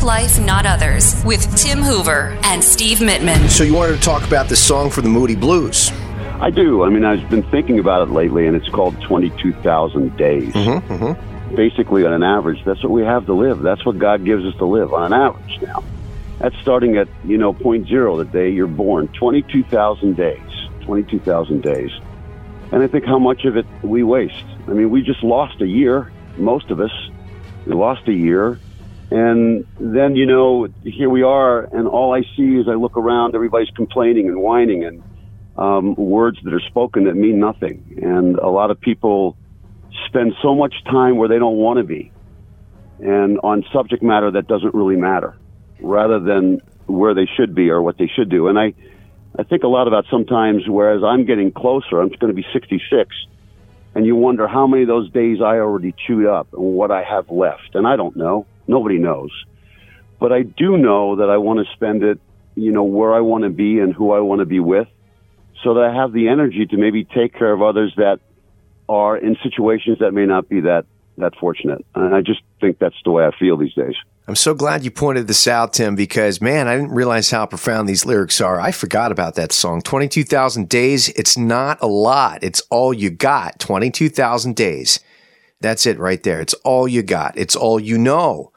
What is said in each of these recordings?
Attack Life, Not Others with Tim Hoover and Steve Mittman. So, you wanted to talk about the song for the Moody Blues? I do. I mean, I've been thinking about it lately, and it's called 22,000 Days. Mm-hmm, mm-hmm. Basically, on an average, that's what we have to live. That's what God gives us to live on an average now. That's starting at, you know, point zero, the day you're born. 22,000 days. 22,000 days. And I think how much of it we waste. I mean, we just lost a year, most of us. We lost a year. And then, you know, here we are, and all I see is I look around, everybody's complaining and whining and um, words that are spoken that mean nothing. And a lot of people spend so much time where they don't want to be and on subject matter that doesn't really matter rather than where they should be or what they should do. And I, I think a lot about sometimes, whereas I'm getting closer, I'm going to be 66, and you wonder how many of those days I already chewed up and what I have left. And I don't know. Nobody knows. But I do know that I want to spend it, you know, where I want to be and who I want to be with so that I have the energy to maybe take care of others that are in situations that may not be that, that fortunate. And I just think that's the way I feel these days. I'm so glad you pointed this out, Tim, because man, I didn't realize how profound these lyrics are. I forgot about that song. 22,000 days. It's not a lot. It's all you got. 22,000 days. That's it right there. It's all you got. It's all you know.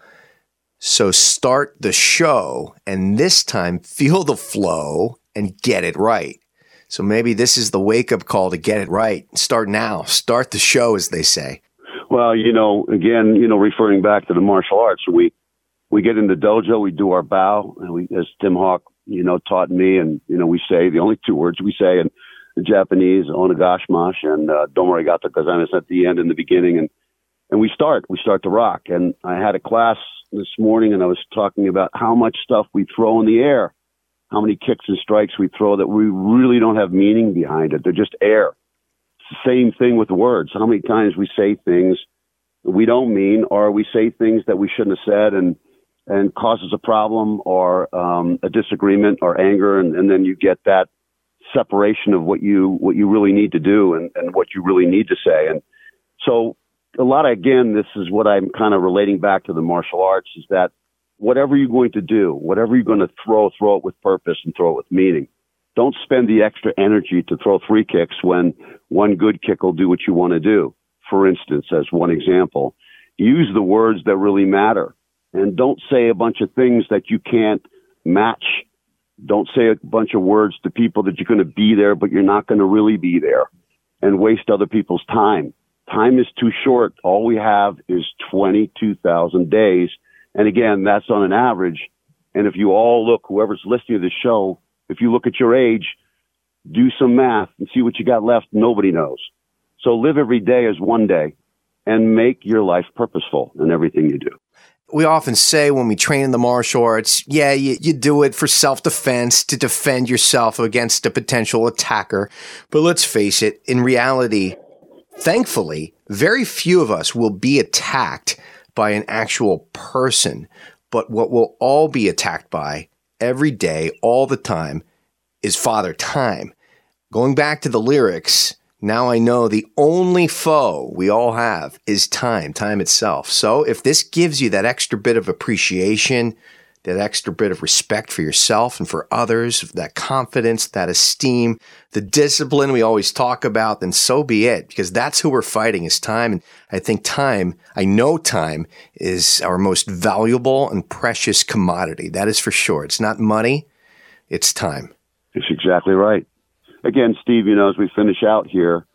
So start the show and this time feel the flow and get it right. So maybe this is the wake up call to get it right. Start now. Start the show, as they say. Well, you know, again, you know, referring back to the martial arts, we we get in the dojo, we do our bow, and we, as Tim Hawk, you know, taught me, and you know, we say the only two words we say in the Japanese, onegaishimasu and uh, domo arigato at the end and the beginning, and and we start, we start to rock. And I had a class this morning, and I was talking about how much stuff we throw in the air, how many kicks and strikes we throw that we really don't have meaning behind it. They're just air. Same thing with words. How many times we say things we don't mean, or we say things that we shouldn't have said, and and causes a problem or um, a disagreement or anger, and, and then you get that separation of what you what you really need to do and, and what you really need to say. And so a lot of again, this is what I'm kind of relating back to the martial arts is that whatever you're going to do, whatever you're going to throw, throw it with purpose and throw it with meaning. Don't spend the extra energy to throw three kicks when one good kick will do what you want to do. For instance, as one example, use the words that really matter and don't say a bunch of things that you can't match. Don't say a bunch of words to people that you're going to be there, but you're not going to really be there and waste other people's time. Time is too short. All we have is 22,000 days. And again, that's on an average. And if you all look, whoever's listening to the show, if you look at your age, do some math and see what you got left. Nobody knows. So live every day as one day and make your life purposeful in everything you do we often say when we train in the martial arts, yeah, you, you do it for self defense to defend yourself against a potential attacker. But let's face it, in reality, thankfully, very few of us will be attacked by an actual person. But what we'll all be attacked by every day, all the time, is Father Time. Going back to the lyrics, now I know the only foe we all have is time, time itself. So if this gives you that extra bit of appreciation, that extra bit of respect for yourself and for others, that confidence, that esteem, the discipline we always talk about, then so be it, because that's who we're fighting is time. And I think time, I know time is our most valuable and precious commodity. That is for sure. It's not money, it's time. That's exactly right again, Steve, you know, as we finish out here,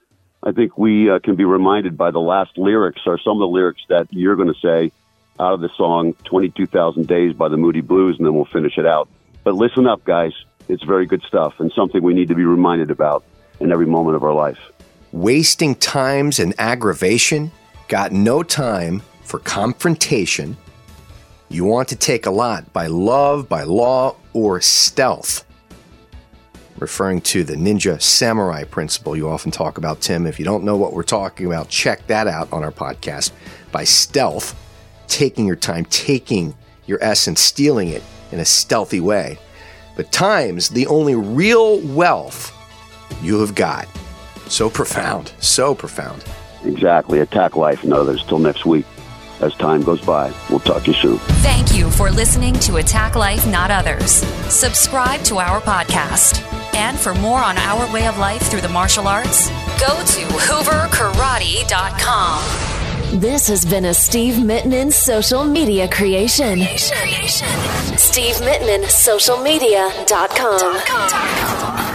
I think we uh, can be reminded by the last lyrics or some of the lyrics that you're going to say out of the song 22,000 Days by the Moody Blues, and then we'll finish it out. But listen up, guys. It's very good stuff and something we need to be reminded about in every moment of our life. Wasting times and aggravation, got no time for confrontation. You want to take a lot by love, by law, or stealth referring to the ninja samurai principle you often talk about, Tim. If you don't know what we're talking about, check that out on our podcast. By stealth, taking your time, taking your essence, stealing it in a stealthy way. But time's the only real wealth you have got. So profound, so profound. Exactly. Attack life and others. Till next week. As time goes by, we'll talk to you soon. Thank you for listening to Attack Life, Not Others. Subscribe to our podcast. And for more on our way of life through the martial arts, go to hooverkarate.com. This has been a Steve Mittman social media creation. creation. Steve Mittman, socialmedia.com.